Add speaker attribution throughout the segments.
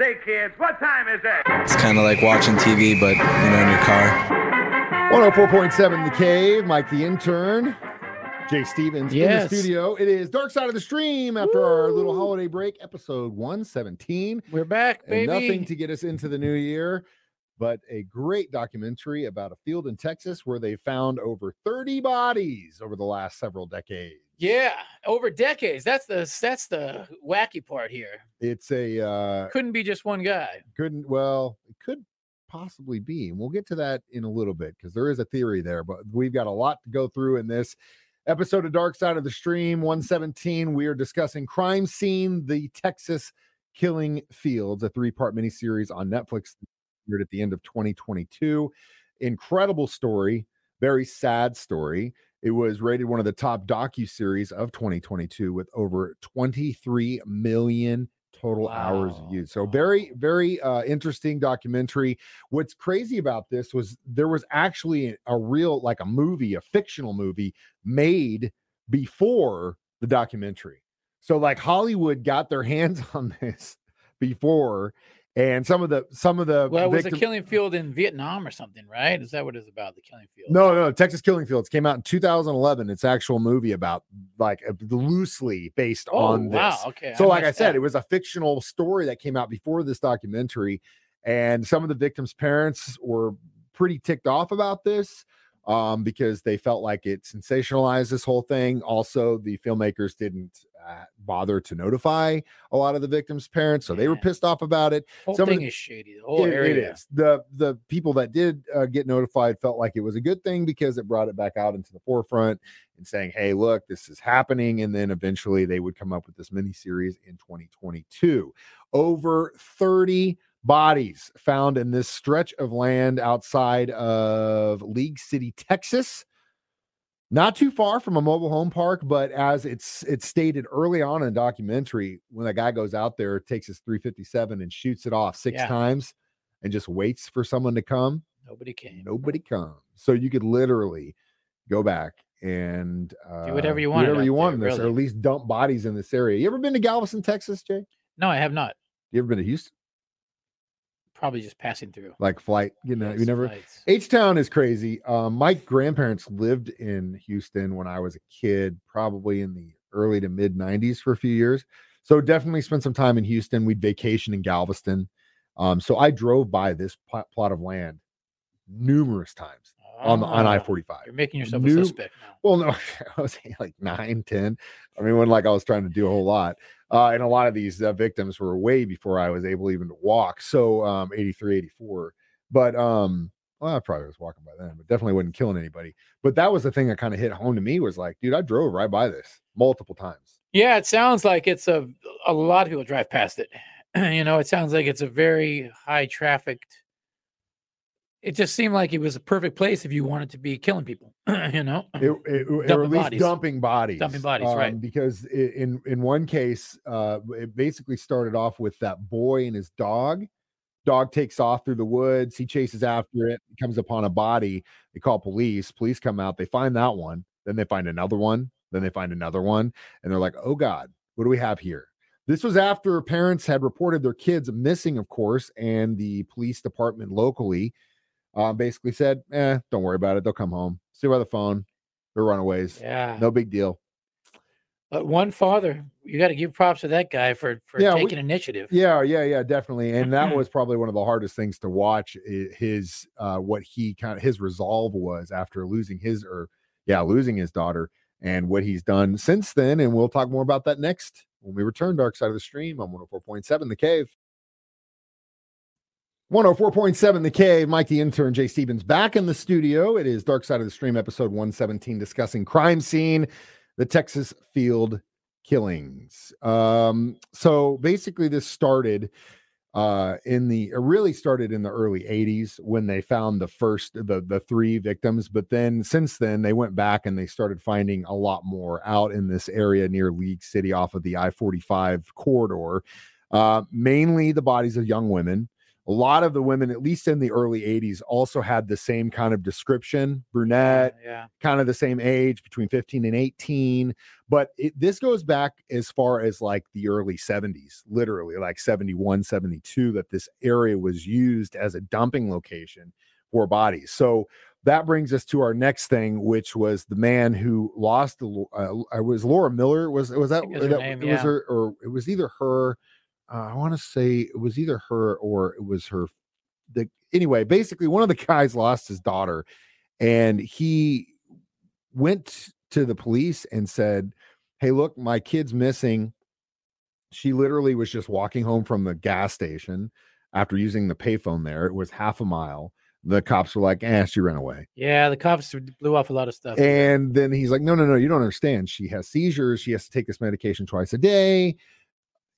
Speaker 1: Say, kids, what time is it?
Speaker 2: It's kind of like watching TV, but you know, in your car.
Speaker 3: 104.7 The Cave, Mike the intern, Jay Stevens in the studio. It is Dark Side of the Stream after our little holiday break, episode 117.
Speaker 4: We're back,
Speaker 3: And
Speaker 4: baby.
Speaker 3: nothing to get us into the new year, but a great documentary about a field in Texas where they found over 30 bodies over the last several decades.
Speaker 4: Yeah, over decades. That's the that's the wacky part here.
Speaker 3: It's a uh
Speaker 4: Couldn't be just one guy.
Speaker 3: couldn't well, it could possibly be. And we'll get to that in a little bit because there is a theory there, but we've got a lot to go through in this episode of Dark Side of the Stream 117. We are discussing Crime Scene, the Texas Killing Fields, a three-part miniseries on Netflix at the end of 2022. Incredible story, very sad story. It was rated one of the top docu-series of 2022 with over 23 million total hours
Speaker 4: Wow.
Speaker 3: viewed. So very, very uh, interesting documentary. What's crazy about this was there was actually a real, like a movie, a fictional movie made before the documentary. So like Hollywood got their hands on this before, and some of the some of the
Speaker 4: Well, it was a killing field in Vietnam or something, right? Is that what it's about? The killing field.
Speaker 3: No, no, Texas Killing Fields came out in 2011. It's actual movie about like loosely based
Speaker 4: Oh
Speaker 3: on this.
Speaker 4: wow. Okay.
Speaker 3: So, like I said,
Speaker 4: that.
Speaker 3: it was a fictional story that came out before this documentary, and some of the victims' parents were pretty ticked off about this um, because they felt like it sensationalized this whole thing. Also, the filmmakers didn't uh, bother to notify a lot of the victims' parents, so they were pissed off about it.
Speaker 4: whole
Speaker 3: some
Speaker 4: thing
Speaker 3: the-
Speaker 4: is shady. The whole
Speaker 3: It- it
Speaker 4: area.
Speaker 3: is. the the people that did uh, get notified felt like it was a good thing because it brought it back out into the forefront and saying, "Hey, look, this is happening." And then eventually they would come up with this mini series in 2022. Over 30 bodies found in this stretch of land outside of League City, Texas. Not too far from a mobile home park, but as it's it's stated early on in the documentary, when a guy goes out there, takes his 357 and shoots it off six
Speaker 4: Yeah.
Speaker 3: times and just waits for someone to come,
Speaker 4: Nobody came.
Speaker 3: nobody comes. So you could literally go back and uh,
Speaker 4: whatever you
Speaker 3: do
Speaker 4: wanted
Speaker 3: whatever you
Speaker 4: there,
Speaker 3: want in this, or at least dump bodies in this area. You ever been to Galveston, Texas, Jay?
Speaker 4: No, I have not.
Speaker 3: You ever been to Houston?
Speaker 4: Probably just passing through.
Speaker 3: Like flight, you know, you never. H Town is crazy. Um, my grandparents lived in Houston when I was a kid, probably in the early to mid 90s for a few years. So definitely spent some time in Houston. We'd vacation in Galveston. Um, so I drove by this pl- plot of land numerous times on the on
Speaker 4: Ah,
Speaker 3: I 45.
Speaker 4: You're making yourself
Speaker 3: New-
Speaker 4: a suspect now.
Speaker 3: Well, no, I was like nine, ten. I mean, when like I was trying to do a whole lot. Uh, and a lot of these uh, victims were way before I was able even to walk. So um, 83, 84. But um, well, I probably was walking by then, but definitely wasn't killing anybody. But that was the thing that kind of hit home to me was like, dude, I drove right by this multiple times.
Speaker 4: Yeah, it sounds like it's a a lot of people drive past it. you know, it sounds like it's a very high trafficked. It just seemed like it was a perfect place if you wanted to be killing people. you know,
Speaker 3: It, it, or at least
Speaker 4: bodies.
Speaker 3: dumping bodies.
Speaker 4: Dumping bodies, right.
Speaker 3: Because in in one case, uh, it basically started off with that boy and his dog. Dog takes off through the woods. He chases after it. Comes upon a body. They call police. Police come out. They find that one. Then they find another one. Then they find another one, and they're like, "Oh God, what do we have here?" This was after parents had reported their kids missing, of course, and the police department locally uh, basically said, "Eh, don't worry about it. They'll come home. See by the phone. They're runaways.
Speaker 4: yeah.
Speaker 3: No big deal."
Speaker 4: But one father, you got to give props to that guy for for
Speaker 3: Yeah, we-
Speaker 4: taking initiative.
Speaker 3: Yeah, yeah, yeah, definitely. And that was probably one of the hardest things to watch. His uh, what he kind of his resolve was after losing his or yeah, losing his daughter, and what he's done since then. And we'll talk more about that next when we return. Dark side of the stream on one hundred four point seven, the cave. 104.7 The Cave, Mike the intern, Jay Stevens back in the studio. It is Dark Side of the Stream, episode 117, discussing crime scene, the Texas field killings. Um, so basically, this started uh in the really started in the early 80s when they found the first the the three victims but then since then they went back and they started finding a lot more out in this area near league city off of the i-45 corridor uh mainly the bodies of young women a lot of the women, at least in the early 80s, also had the same kind of description brunette,
Speaker 4: yeah.
Speaker 3: kind of the same age, between 15 and 18. But it, this goes back as far as like the early 70s, literally like 71, 72, that this area was used as a dumping location for bodies. So that brings us to our next thing, which was the man who lost the. Uh, uh was Laura Miller. Was was that,
Speaker 4: it was
Speaker 3: that
Speaker 4: name,
Speaker 3: it was her or it was either her. Uh, I want to say it was either her or it was her. The anyway, basically, one of the guys lost his daughter, and he went to the police and said, "Hey, look, my kid's missing." She literally was just walking home from the gas station after using the payphone there. It was half a mile. The cops were like, "Eh, she ran away."
Speaker 4: Yeah, the cops blew off a lot of stuff.
Speaker 3: And then he's like, no, no, no, you don't understand. She has seizures. She has to take this medication twice a day.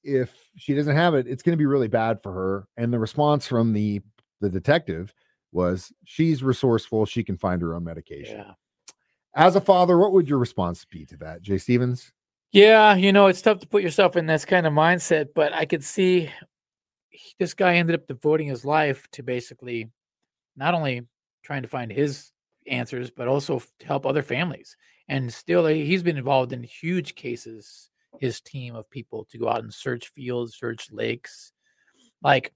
Speaker 3: If she doesn't have it, it's going to be really bad for her. And the response from the the detective was, she's resourceful. She can find her own medication.
Speaker 4: yeah.
Speaker 3: As a father, what would your response be to that, Jay Stevens?
Speaker 4: Yeah, you know, it's tough to put yourself in this kind of mindset, but I could see he- this guy ended up devoting his life to basically not only trying to find his answers, but also f- to help other families. And still, he- he's been involved in huge cases, his team of people to go out and search fields, search lakes. Like,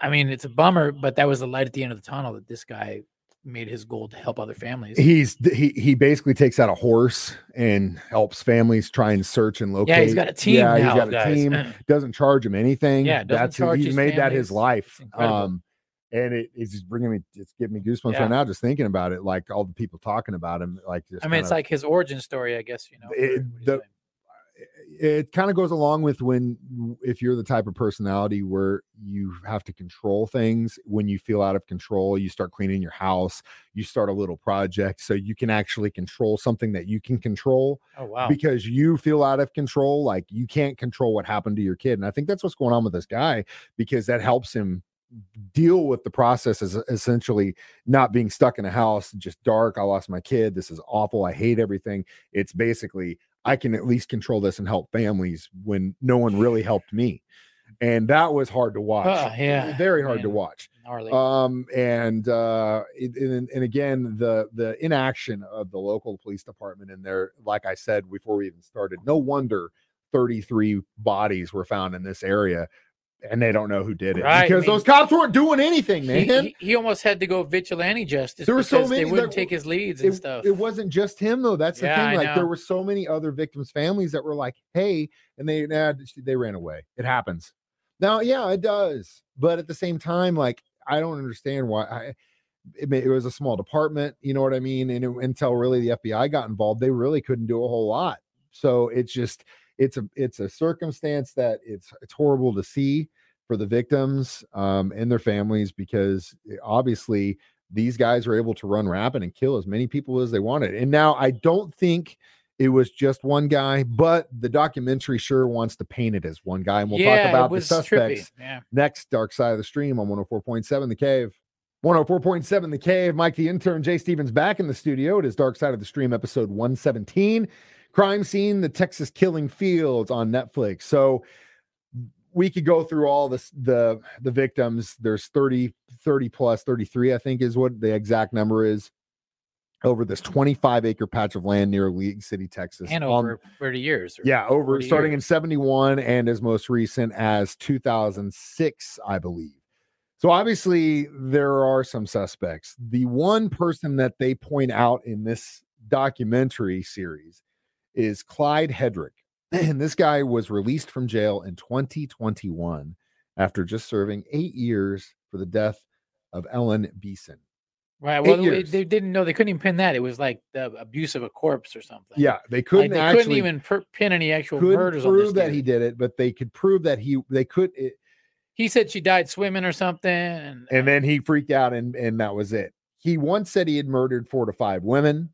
Speaker 4: I mean, it's a bummer, but that was the light at the end of the tunnel that this guy made his goal to help other families.
Speaker 3: He's he he basically takes out a horse and helps families try and search and locate.
Speaker 4: yeah, he's got a team
Speaker 3: Yeah,
Speaker 4: now.
Speaker 3: he's got a team. doesn't charge him anything.
Speaker 4: Yeah, doesn't
Speaker 3: that's
Speaker 4: charge
Speaker 3: he's made that his life. Um, and it, it's just bringing me, it's giving me goosebumps
Speaker 4: Yeah.
Speaker 3: right now just thinking about it. Like all the people talking about him, like just
Speaker 4: I mean, it's
Speaker 3: kinda-
Speaker 4: like his origin story, I guess. You know,
Speaker 3: It-
Speaker 4: for what he's
Speaker 3: the-. It kind of goes along with when if you're the type of personality where you have to control things when you feel out of control you start cleaning your house you start a little project so you can actually control something that you can control
Speaker 4: oh wow,
Speaker 3: because you feel out of control like you can't control what happened to your kid and i think that's what's going on with this guy because that helps him deal with the process as essentially not being stuck in a house just dark i lost my kid this is awful i hate everything. It's basically i can at least control this and help families when no one really helped me and that was hard to watch
Speaker 4: Ah, yeah,
Speaker 3: very hard to watch.
Speaker 4: gnarly.
Speaker 3: um and uh it, and, and again the the inaction of the local police department in there like i said before we even started no wonder 33 bodies were found in this area and they don't know who did it
Speaker 4: Right, I
Speaker 3: because
Speaker 4: mean,
Speaker 3: those cops weren't doing anything man.
Speaker 4: he, he almost had to go vigilante justice.
Speaker 3: There were so many
Speaker 4: they wouldn't
Speaker 3: that
Speaker 4: take his leads and
Speaker 3: it,
Speaker 4: stuff.
Speaker 3: it wasn't just him though. That's the
Speaker 4: Yeah,
Speaker 3: thing like there were so many other victims families that were like hey and they they ran away. It happens. Now yeah it does but at the same time like i don't understand why i it, it was a small department you know what i mean? And it, until really the fbi got involved they really couldn't do a whole lot. So it's just it's a it's a circumstance that it's it's horrible to see for the victims um, and their families because eh, obviously these guys were able to run rapid and kill as many people as they wanted. And now I don't think it was just one guy, but the documentary sure wants to paint it as one guy. And we'll
Speaker 4: yeah,
Speaker 3: talk about the suspects.
Speaker 4: Yeah,
Speaker 3: next dark side of the stream on 104.7 the cave 104.7 the cave mike the intern jay stevens back in the studio it is dark side of the stream episode 117 crime scene the texas killing fields on netflix so we could go through all this the the victims there's 30 30 plus 33 i think is what the exact number is over this 25 acre patch of land near league city texas
Speaker 4: and
Speaker 3: on-
Speaker 4: over thirty years.
Speaker 3: yeah, over
Speaker 4: 40
Speaker 3: starting in 71 and as most recent as 2006, I believe. So obviously there are some suspects. The one person that they point out in this documentary series is Clyde Hedrick. And this guy was released from jail in 2021 after just serving 8 years for the death of Ellen Beason.
Speaker 4: Right. Well, they- they didn't know they couldn't even pin that. It was like the abuse of a corpse or something.
Speaker 3: Yeah, they couldn't
Speaker 4: they
Speaker 3: actually
Speaker 4: couldn't even per- pin any actual murders on
Speaker 3: prove that he did it, but they could prove that he they could it,
Speaker 4: He said she died swimming or something, and,
Speaker 3: and uh then he freaked out and and that was it he once said he had murdered four to five women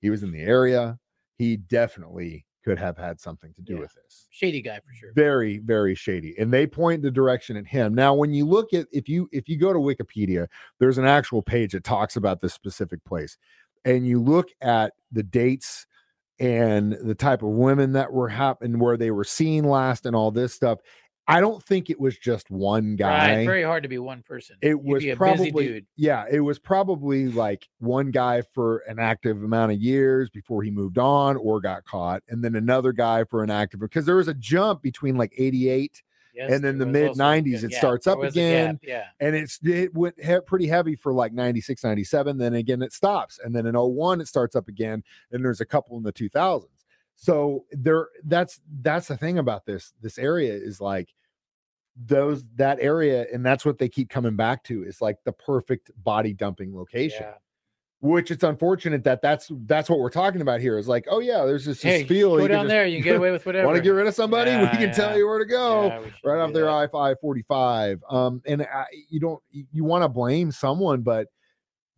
Speaker 3: he was in the area he definitely could have had something to do
Speaker 4: Yeah.
Speaker 3: with this
Speaker 4: shady guy for sure.
Speaker 3: very very shady and they point the direction at him now when you look at if you if you go to wikipedia there's an actual page that talks about this specific place and you look at the dates and the type of women that were happening where they were seen last and all this stuff I don't think it was just one guy.
Speaker 4: Right, very hard to be one person.
Speaker 3: it
Speaker 4: You'd
Speaker 3: was
Speaker 4: be a busy
Speaker 3: probably
Speaker 4: dude.
Speaker 3: yeah it was probably like one guy for an active amount of years before he moved on or got caught and then another guy for an active because there was a jump between like 88
Speaker 4: Yes,
Speaker 3: and then the
Speaker 4: a
Speaker 3: mid-nineties, it
Speaker 4: gap.
Speaker 3: starts up
Speaker 4: was a gap,
Speaker 3: again.
Speaker 4: Yeah.
Speaker 3: and it's it went he- pretty heavy for like 96 97 then again it stops and then in 01 it starts up again and there's a couple in the 2000s so there that's that's the thing about this this area is like those that area and that's what they keep coming back to is like the perfect body dumping location
Speaker 4: yeah.
Speaker 3: which it's unfortunate that that's that's what we're talking about here is like oh yeah there's this
Speaker 4: Hey,
Speaker 3: field
Speaker 4: go down
Speaker 3: just-
Speaker 4: there. You can get away with whatever.
Speaker 3: want to get rid of somebody we
Speaker 4: Yeah,
Speaker 3: can tell you where to go
Speaker 4: Yeah,
Speaker 3: right off there
Speaker 4: that.
Speaker 3: I five forty five. Um, and I, you don't you want to blame someone, but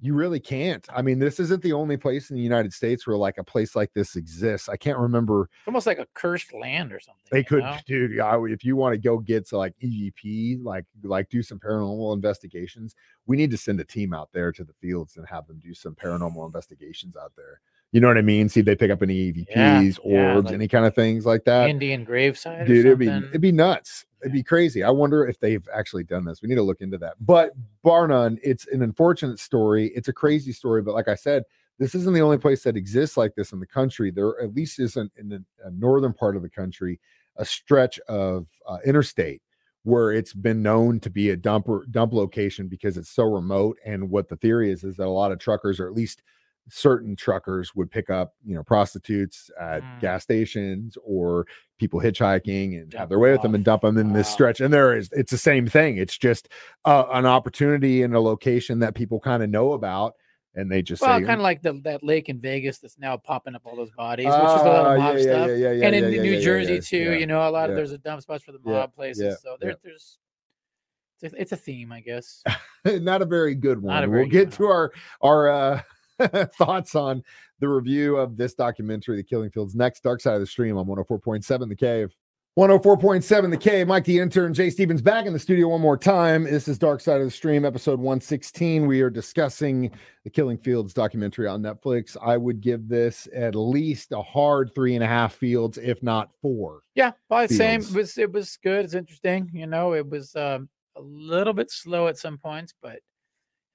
Speaker 3: you really can't. I mean, this isn't the only place in the United States where like a place like this exists. I can't remember.
Speaker 4: It's almost like a cursed land or something.
Speaker 3: They could,
Speaker 4: know?
Speaker 3: dude. I- if you want to go get to like EVP, like like do some paranormal investigations, we need to send a team out there to the fields and have them do some paranormal investigations out there. You know what I mean? See if they pick up any EVPs,
Speaker 4: yeah,
Speaker 3: orbs,
Speaker 4: like
Speaker 3: any kind of things like that.
Speaker 4: Indian graveside.
Speaker 3: dude it'd be it'd be nuts. It'd be crazy. I wonder if they've actually done this. We need to look into that. But bar none it's an unfortunate story. It's a crazy story but like i said this isn't the only place that exists like this in the country. There at least isn't in the northern part of the country a stretch of uh, interstate where it's been known to be a dumper dump location because it's so remote. And what the theory is is that a lot of truckers or at least certain truckers would pick up you know prostitutes at
Speaker 4: Mm.
Speaker 3: gas stations or people hitchhiking and have their way
Speaker 4: them
Speaker 3: with them and dump them in this stretch and there is it's the same thing it's just uh, an opportunity in a location that people kind of know about and they just
Speaker 4: Well, kind of like the, that lake in Vegas that's now popping up all those bodies, which is a lot
Speaker 3: "Ah,
Speaker 4: of mob
Speaker 3: yeah,
Speaker 4: stuff.
Speaker 3: yeah, yeah, yeah,
Speaker 4: and in
Speaker 3: yeah,
Speaker 4: New
Speaker 3: yeah,
Speaker 4: Jersey too, you know, a lot of there's a dump spots for the mob places. so there, there's it's a, it's a theme, I guess.
Speaker 3: not a very good one. We'll
Speaker 4: very good
Speaker 3: get to our our uh, thoughts on the review of this documentary, The Killing Fields, next. Dark Side of the Stream on 104.7 The Cave. 104.7 The Cave. Mike the intern, Jay Stevens back in the studio one more time. This is Dark Side of the Stream, episode 116. We are discussing The Killing Fields documentary on Netflix. I would give this at least a hard three and a half fields, if not four.
Speaker 4: Yeah, probably the same. It was it was good. It's interesting. You know, it was um, a little bit slow at some points, but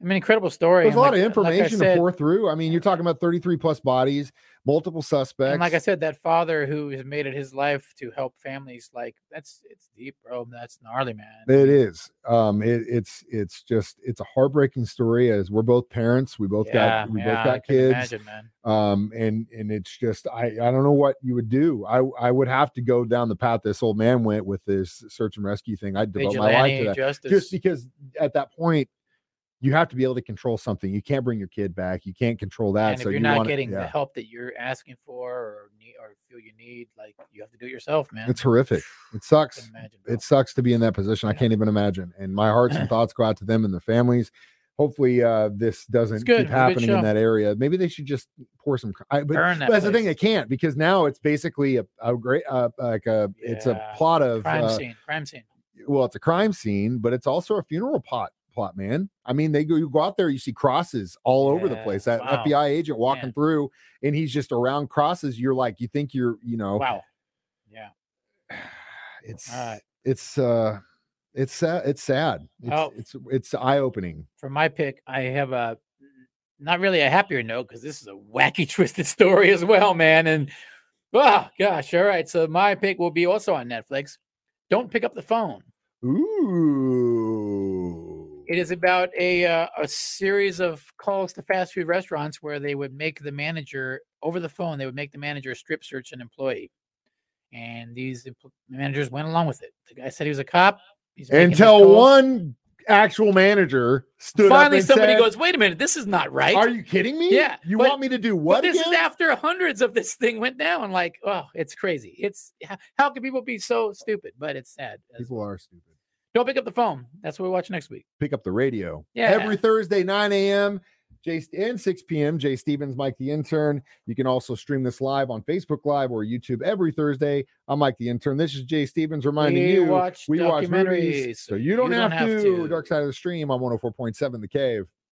Speaker 4: I mean, incredible story.
Speaker 3: There's a
Speaker 4: and
Speaker 3: lot of
Speaker 4: like- like I
Speaker 3: information to pour through. I mean, you're talking about 33 plus bodies, multiple suspects.
Speaker 4: And like I said, that father who has made it his life to help families, like that's it's deep, bro. That's gnarly, man.
Speaker 3: It is. Um, it, it's it's just it's a heartbreaking story. As we're both parents, we both
Speaker 4: Yeah,
Speaker 3: got we
Speaker 4: yeah,
Speaker 3: both got kids.
Speaker 4: Imagine, man.
Speaker 3: Um, and and it's just I I don't know what you would do. I I would have to go down the path this old man went with this search and rescue thing. I'd devote my life to that
Speaker 4: justice.
Speaker 3: just because at that point you have to be able to control something. You can't bring your kid back. You can't control that.
Speaker 4: and if
Speaker 3: so
Speaker 4: you're
Speaker 3: you
Speaker 4: not
Speaker 3: wanna-
Speaker 4: getting the help that you're asking for or need or feel you need, like you have to do it yourself, man.
Speaker 3: it's horrific. It sucks.
Speaker 4: imagine,
Speaker 3: it sucks to be in that position. I can't even imagine. And my hearts and thoughts go out to them and their families. Hopefully, uh, this doesn't keep
Speaker 4: It's a good
Speaker 3: happening in that area. Maybe they should just pour some. I, but, but that's the thing;
Speaker 4: place.
Speaker 3: they can't because now it's basically a, a great, uh, like a, it's a plot of,
Speaker 4: crime
Speaker 3: uh,
Speaker 4: scene, crime scene.
Speaker 3: well, it's a crime scene, but it's also a funeral plot. Plot, man. I mean, they go, you go out there, you see crosses all over the place. That
Speaker 4: wow.
Speaker 3: FBI agent walking
Speaker 4: Man.
Speaker 3: through, and he's just around crosses. You're like, you think you're, you know,
Speaker 4: Wow. Yeah.
Speaker 3: it's it's uh it's sad it's sad it's
Speaker 4: Oh.
Speaker 3: it's it's eye-opening
Speaker 4: For my pick, I have a not really a happier note because this is a wacky, twisted story as well, man. And oh gosh, all right. So my pick will be also on Netflix. Don't pick up the phone.
Speaker 3: ooh
Speaker 4: It is about a uh, a series of calls to fast food restaurants where they would make the manager over the phone. They would make the manager strip search an employee, and these empl- managers went along with it. The guy said he was a cop. He's
Speaker 3: until one actual manager stood
Speaker 4: finally somebody
Speaker 3: said,
Speaker 4: goes, "Wait a minute, this is not right."
Speaker 3: are you kidding me
Speaker 4: Yeah,
Speaker 3: you
Speaker 4: but-
Speaker 3: want me to do what
Speaker 4: this
Speaker 3: again?
Speaker 4: is after hundreds of this thing went down. Like, oh, it's crazy. It's how can people be so stupid? But it's sad.
Speaker 3: people are stupid
Speaker 4: Don't pick up the phone. That's what we watch next week.
Speaker 3: pick up the radio
Speaker 4: Yeah.
Speaker 3: every thursday 9 a.m Jay and 6 p.m. Jay Stevens, Mike the Intern. You can also stream this live on Facebook Live or YouTube every Thursday. I'm Mike the Intern. This is Jay Stevens reminding
Speaker 4: We
Speaker 3: you
Speaker 4: watch
Speaker 3: we watch movies, so you don't, have, to. Dark Side of the Stream on 104.7 The Cave.